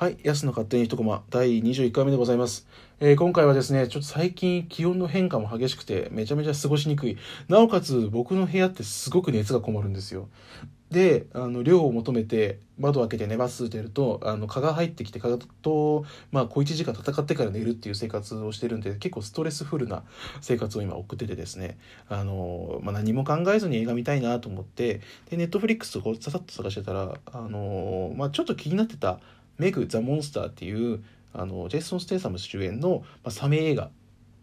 はい。安の勝手に一コマ、第21回目でございます。えー今回はですね、ちょっと最近気温の変化も激しくて、めちゃめちゃ過ごしにくい。なおかつ、僕の部屋ってすごく熱がこもるんですよ。で、あの、量を求めて、窓を開けて寝ますってやると、あの、蚊が入ってきて、蚊と、まあ、小1時間戦ってから寝るっていう生活をしてるんで、結構ストレスフルな生活を今送っててですね、あの、まあ、何も考えずに映画見たいなと思って、で、ネットフリックスをささっと探してたら、あの、まあ、ちょっと気になってた、メグ・ザ・モンスターっていうあのジェイソン・ステイサム主演の、まあ、サメ映画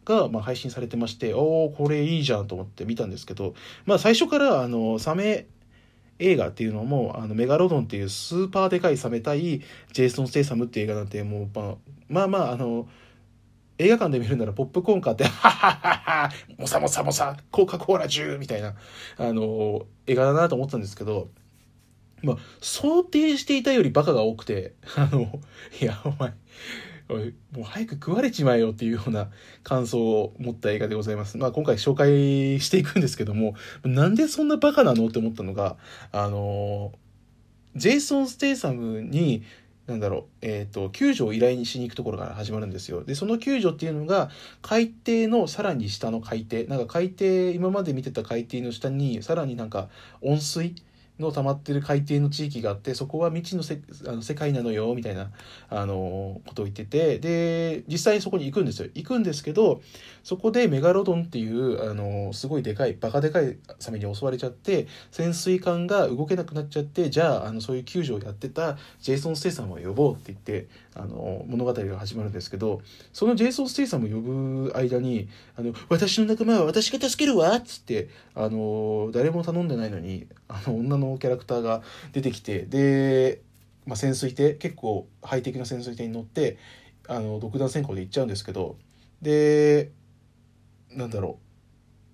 が、まあ、配信されてましておおこれいいじゃんと思って見たんですけど、まあ、最初からあのサメ映画っていうのもあのメガロドンっていうスーパーでかいサメ対ジェイソン・ステイサムっていう映画なんてもう、まあ、まあまああの映画館で見るならポップコーン買って、ハッハッハハモサモサモサ、コカ・コーラ10みたいな、あの、映画だなと思ったんですけど、まあ、想定していたよりバカが多くて、あの、いや、お前、おもう早く食われちまえよっていうような感想を持った映画でございます。まあ今回紹介していくんですけども、なんでそんなバカなのって思ったのが、あの、ジェイソン・ステイサムに、なんだろう、えっ、と、救助を依頼にしに行くところから始まるんですよ。で、その救助っていうのが、海底のさらに下の海底、なんか海底、今まで見てた海底の下に、さらになんか温水の溜まってる海底の地域があってそこは未知のせあの世界なのよみたいなあのことを言っててで実際にそこに行くんですよ。行くんですけどそこでメガロドンっていうあのすごいでかいバカでかいサメに襲われちゃって潜水艦が動けなくなっちゃってじゃああのそういう救助をやってたジェイソン・ステイサムを呼ぼうって言ってあの物語が始まるんですけどそのジェイソン・ステイサムを呼ぶ間に「あの私の仲間は私が助けるわ」っつってあの誰も頼んでないのにあの女ののキャラクターが出てきてで、まあ、潜水艇結構ハイテクな潜水艇に乗ってあの独断専行で行っちゃうんですけどでなんだろう。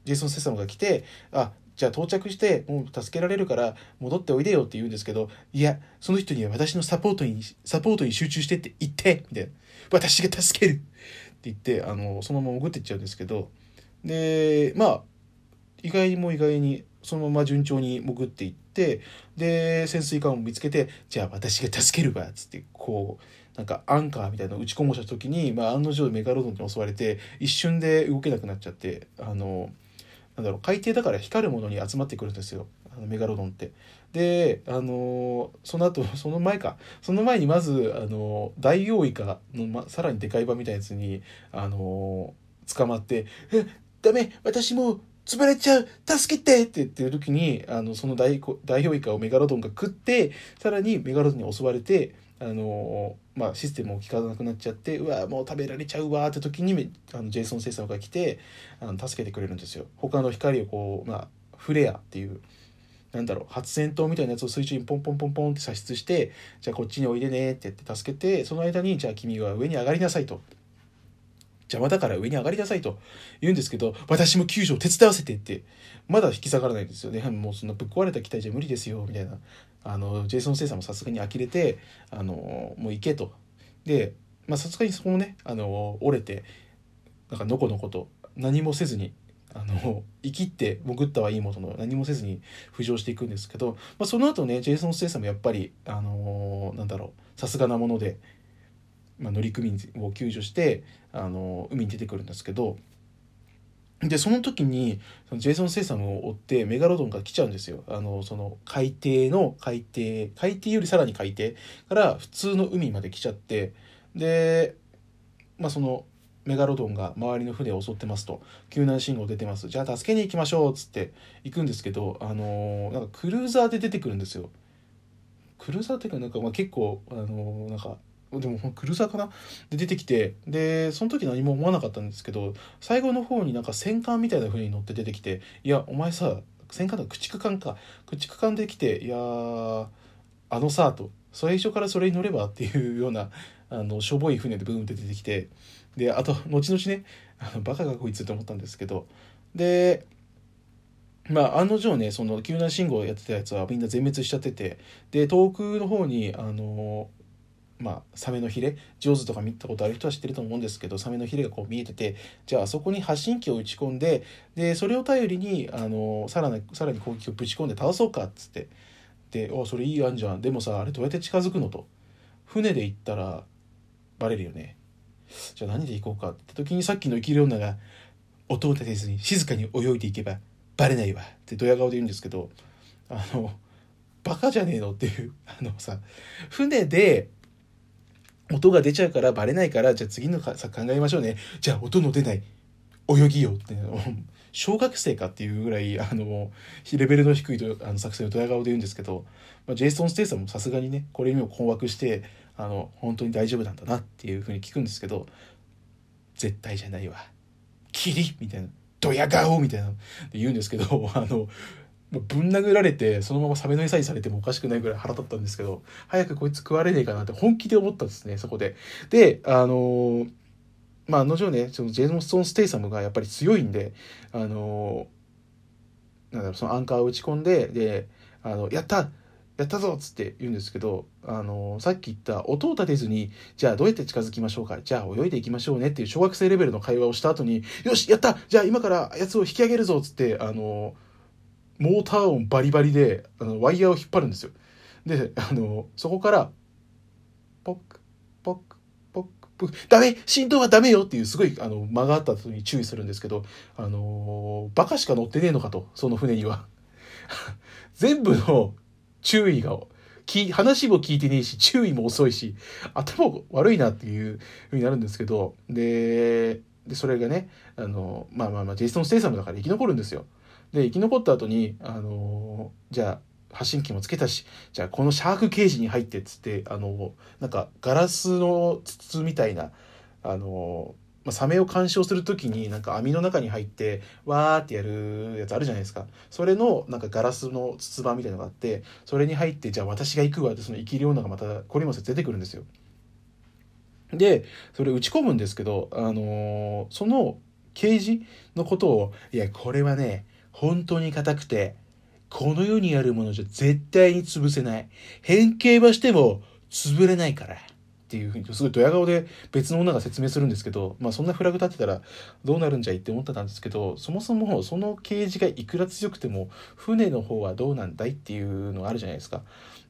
ジェイソン・セサムが来て「あじゃあ到着してもう助けられるから戻っておいでよ」って言うんですけど「いやその人には私のサポートにサポートに集中してって言って」みたいな「私が助ける」って言ってあのそのまま潜っていっちゃうんですけどでまあ意外にも意外にそのまま順調に潜っていってで潜水艦を見つけて「じゃあ私が助けるわ」っつってこうなんかアンカーみたいなのを打ち込もした時に、まあ、案の定メガロドンに襲われて一瞬で動けなくなっちゃってあのなんだろう海底だから光るものに集まってくるんですよあのメガロドンって。であのその後 その前かその前にまずあのダイオウイカの、ま、さらにでかい版みたいなやつにあの捕まって「えダメ私もう潰れちゃう助けて!」って言ってる時にあのそのダイコダイオウイカをメガロドンが食ってさらにメガロドンに襲われてあのまあ、システムを効かなくなっちゃってうわもう食べられちゃうわって時にあのジェイソン・セイサムが来てあの助けてくれるんですよ他の光をこう、まあ、フレアっていうなんだろう発煙筒みたいなやつを水中にポンポンポンポンって射出してじゃあこっちにおいでねって言って助けてその間にじゃあ君は上に上がりなさいと邪魔だから上に上がりなさいと言うんですけど私も救助を手伝わせてってまだ引き下がらないんですよね。もうそんなぶっ壊れた機体じゃ無理ですよみたいな。あのジェイソン・セイさんもさすがに呆れてあのもう行けと。でまあさすがにそこもねあの折れてなんかのこのこと何もせずにあの生きって潜ったはいいものの何もせずに浮上していくんですけど、まあ、その後ねジェイソン・ステイさんもやっぱりあのなんだろうさすがなもので、まあ、乗組員を救助してあの海に出てくるんですけどでその時にそのジェイソン・セイサムを追ってメガロドンが来ちゃうんですよ。あのその海底の海底海底よりさらに海底から普通の海まで来ちゃってでまあそのメガロドンが周りの船を襲ってますと。救難信号出てます。じゃあ助けに行きましょうっつって行くんですけどあのなんかクルーザーで出てくるんですよ。クルーザーっていうかなんかまあ結構あのなんかでもクルーザーかな？で出てきてでその時何も思わなかったんですけど最後の方になんか戦艦みたいな船に乗って出てきて「いやお前さ戦艦だ駆逐艦か。駆逐艦で来ていやあのさ」と「最初からそれに乗れば」っていうようなあのしょぼい船でブーンって出てきてであと後々ねあのバカがこいつって思ったんですけどでまあ案の定ねその救難信号をやってたやつはみんな全滅しちゃっててで遠くの方にあのまあ、サメのヒレ上手とか見たことある人は知ってると思うんですけどサメのヒレがこう見えててじゃああそこに発信機を打ち込んででそれを頼りにあのさらにさらに攻撃をぶち込んで倒そうかっつってで「おそれいい案じゃんでもさあれどうやって近づくの?」と「船で行ったらバレるよねじゃあ何で行こうかって時にさっきの生きる女が音を立てずに静かに泳いでいけばバレないわってドヤ顔で言うんですけどあのバカじゃねえのっていうあのさ船で音が出ちゃうからバレないからじゃあ次のさ考えましょうね。じゃあ音の出ない泳ぎよって小学生かっていうぐらいあのレベルの低いとあの作戦をドヤ顔で言うんですけど、まあ、ジェイソン・ステイサムもさすがにねこれにも困惑してあの本当に大丈夫なんだなっていうふうに聞くんですけど絶対じゃないわ。キリみたいな。ドヤ顔みたいな。言うんですけどあのもうぶん殴られてそのままサメの餌にされてもおかしくないぐらい腹立ったんですけど早くこいつ食われねえかなって本気で思ったんですねそこで。であのまああの定ねそのジェイソン・ステイサムがやっぱり強いんであのなんだろうそのアンカーを打ち込んでであのやったやったぞっつって言うんですけど、あのさっき言った音を立てずに、じゃあどうやって近づきましょうかじゃあ泳いでいきましょうねっていう小学生レベルの会話をした後に、よしやったじゃあ今からやつを引き上げるぞっつって、あのモーター音バリバリで、あのワイヤーを引っ張るんですよ。で、あのそこから、ポック、ポック、ポック、ポック、ダメ振動はダメよっていうすごいあの間があった後に注意するんですけど、あのバカしか乗ってねえのかと、その船には。全部の注意が、話も聞いてねえし、注意も遅いし、頭悪いなっていうふうになるんですけど、で、でそれがね、あの、まあまあまあ、ジェイソン・ステイサムだから生き残るんですよ。で、生き残った後に、あの、じゃあ、発信機もつけたし、じゃあこのシャークケージに入ってっつって、あの、なんかガラスの筒みたいな、あの、まあ、サメを鑑賞する時になんか網の中に入ってわーってやるやつあるじゃないですか。それのなんかガラスの筒場みたいなのがあってそれに入ってじゃあ私が行くわってその生きるようながまたコリモス出てくるんですよ。でそれ打ち込むんですけどあの、そのケージのことをいやこれはね本当に硬くてこの世にあるものじゃ絶対に潰せない変形はしても潰れないからっていうふうにすごいドヤ顔で別の女が説明するんですけど、まあ、そんなフラグ立ってたらどうなるんじゃいって思ってたんですけどそもそもそのケージがいくら強くても船の方はどうなんだいっていうのがあるじゃないですか。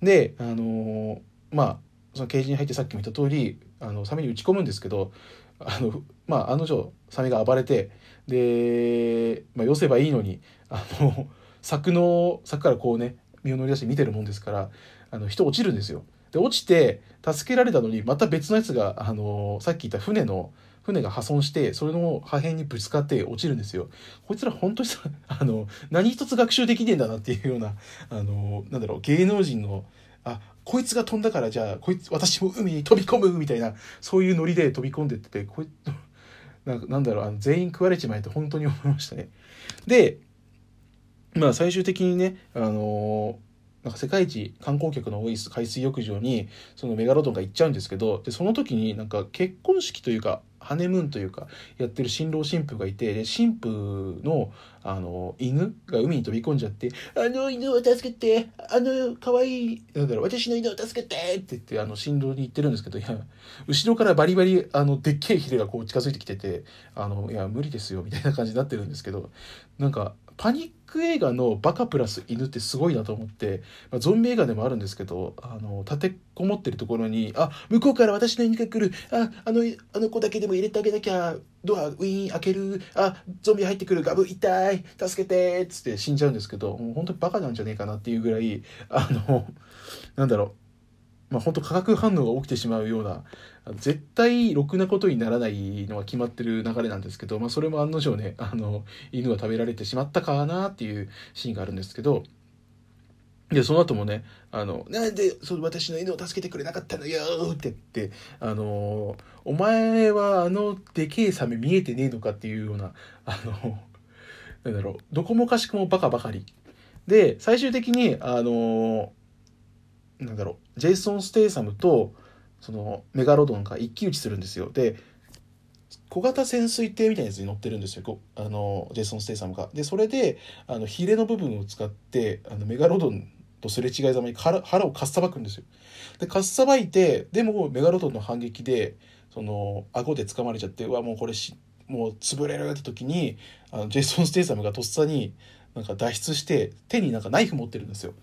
であのー、まあそのケージに入ってさっきも言った通りあのサメに打ち込むんですけどあのまあ案の定サメが暴れてで、まあ、寄せばいいのにあの 柵の柵からこうね身を乗り出して見てるもんですからあの人落ちるんですよ。で落ちて助けられたのにまた別のやつが、あの、さっき言った船の船が破損してそれの破片にぶつかって落ちるんですよ。こいつら本当にさ あの何一つ学習できねえんだなっていうようなあのなんだろう芸能人のあこいつが飛んだからじゃあこいつ私も海に飛び込むみたいなそういうノリで飛び込んでってこいななんだろうあの全員食われちまえと本当に思いましたね。でまあ最終的にねあのーなんか世界一観光客の多い海水浴場にそのメガロドンが行っちゃうんですけどでその時になんか結婚式というかハネムーンというかやってる新郎新婦がいて新婦のあの犬が海に飛び込んじゃって「あの犬を助けてあの可愛いなんだろう私の犬を助けて!」って言ってあの新郎に言ってるんですけどいや後ろからバリバリあのでっけえヒレがこう近づいてきてて「あのいや無理ですよ」みたいな感じになってるんですけどなんかパニック映画のバカプラス犬ってすごいなと思って、まあ、ゾンビ映画でもあるんですけどあの立てこもってるところにあ向こうから私の犬が来るああのあの子だけでも入れてあげなきゃドアウィーン開けるあゾンビ入ってくるガブ痛い助けてっつって死んじゃうんですけどもう本当にバカなんじゃねえかなっていうぐらいあのなんだろう。まあ、本当化学反応が起きてしまうような絶対ろくなことにならないのが決まってる流れなんですけど、まあ、それも案の定ねあの犬が食べられてしまったかなっていうシーンがあるんですけどでその後もね「あのなんでその私の犬を助けてくれなかったのよ」って言って「あのお前はあのでけえサメ見えてねえのか」っていうようなあのなんだろうどこもかしくもバカばかり。で最終的にあのなんだろうジェイソン・ステイサムとそのメガロドンが一騎打ちするんですよで小型潜水艇みたいなやつに乗ってるんですよあのジェイソン・ステイサムが。でそれであのヒレの部分を使ってあのメガロドンとすれ違いざまに腹をかっさばくんですよ。でかっさばいてでもメガロドンの反撃でその顎で掴まれちゃってうわもうこれしもう潰れるって時にあのジェイソン・ステイサムがとっさになんか脱出して手になんかナイフ持ってるんですよ。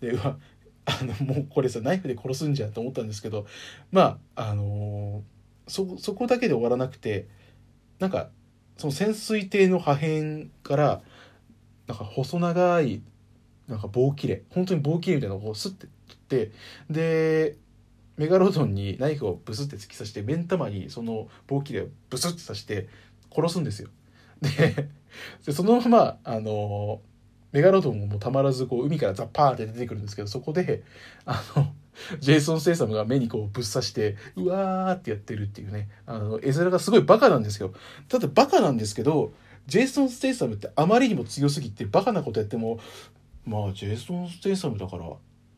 でうわあのもうこれさナイフで殺すんじゃんと思ったんですけどまああのー、そそこだけで終わらなくてなんかその潜水艇の破片からなんか細長いなんか棒切れ本当に棒切れみたいなのをスッて切ってでメガロドンにナイフをブスって突き刺して目ん玉にその棒切れをブスって刺して殺すんですよ。ででそのままあのメガロドンももうたまらずこう海からザッパーって出てくるんですけどそこであのジェイソン・ステイサムが目にこうぶっ刺してうわーってやってるっていうねあの絵面がすごいバカなんですよ。ただバカなんですけどジェイソン・ステイサムってあまりにも強すぎてバカなことやってもまあジェイソン・ステイサムだから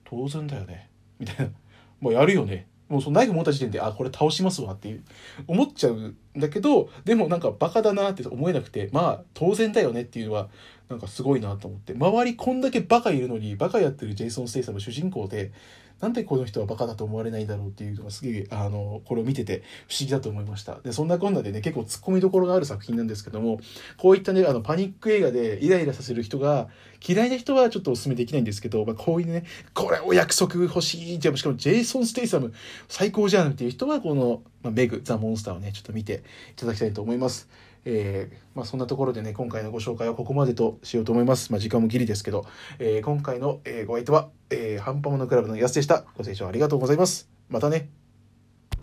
当然だよね。みたいな。もうやるよね。もうそのナイフ持った時点であこれ倒しますわっていう思っちゃうんだけどでもなんかバカだなって思えなくてまあ当然だよねっていうのはなんかすごいなと思って。周りこんだけバカいるのにバカやってるジェイソン・ステイサム主人公でなんでこの人はバカだと思われないだろうっていうのがすげえ、あの、これを見てて不思議だと思いました。で、そんなこんなでね、結構突っ込みどころがある作品なんですけども、こういったね、あの、パニック映画でイライラさせる人が、嫌いな人はちょっとお勧めできないんですけど、まあ、こういうね、これお約束欲しい。じゃしかもジェイソン・ステイサム最高じゃんっていう人は、この、まあ、メグ・ザ・モンスターをね、ちょっと見ていただきたいと思います。えー、まあ、そんなところでね、今回のご紹介はここまでとしようと思います。まあ、時間もギリですけど、えー、今回の、えご相手は、えー、ハンパモノクラブの安でした。ご清聴ありがとうございます。またね。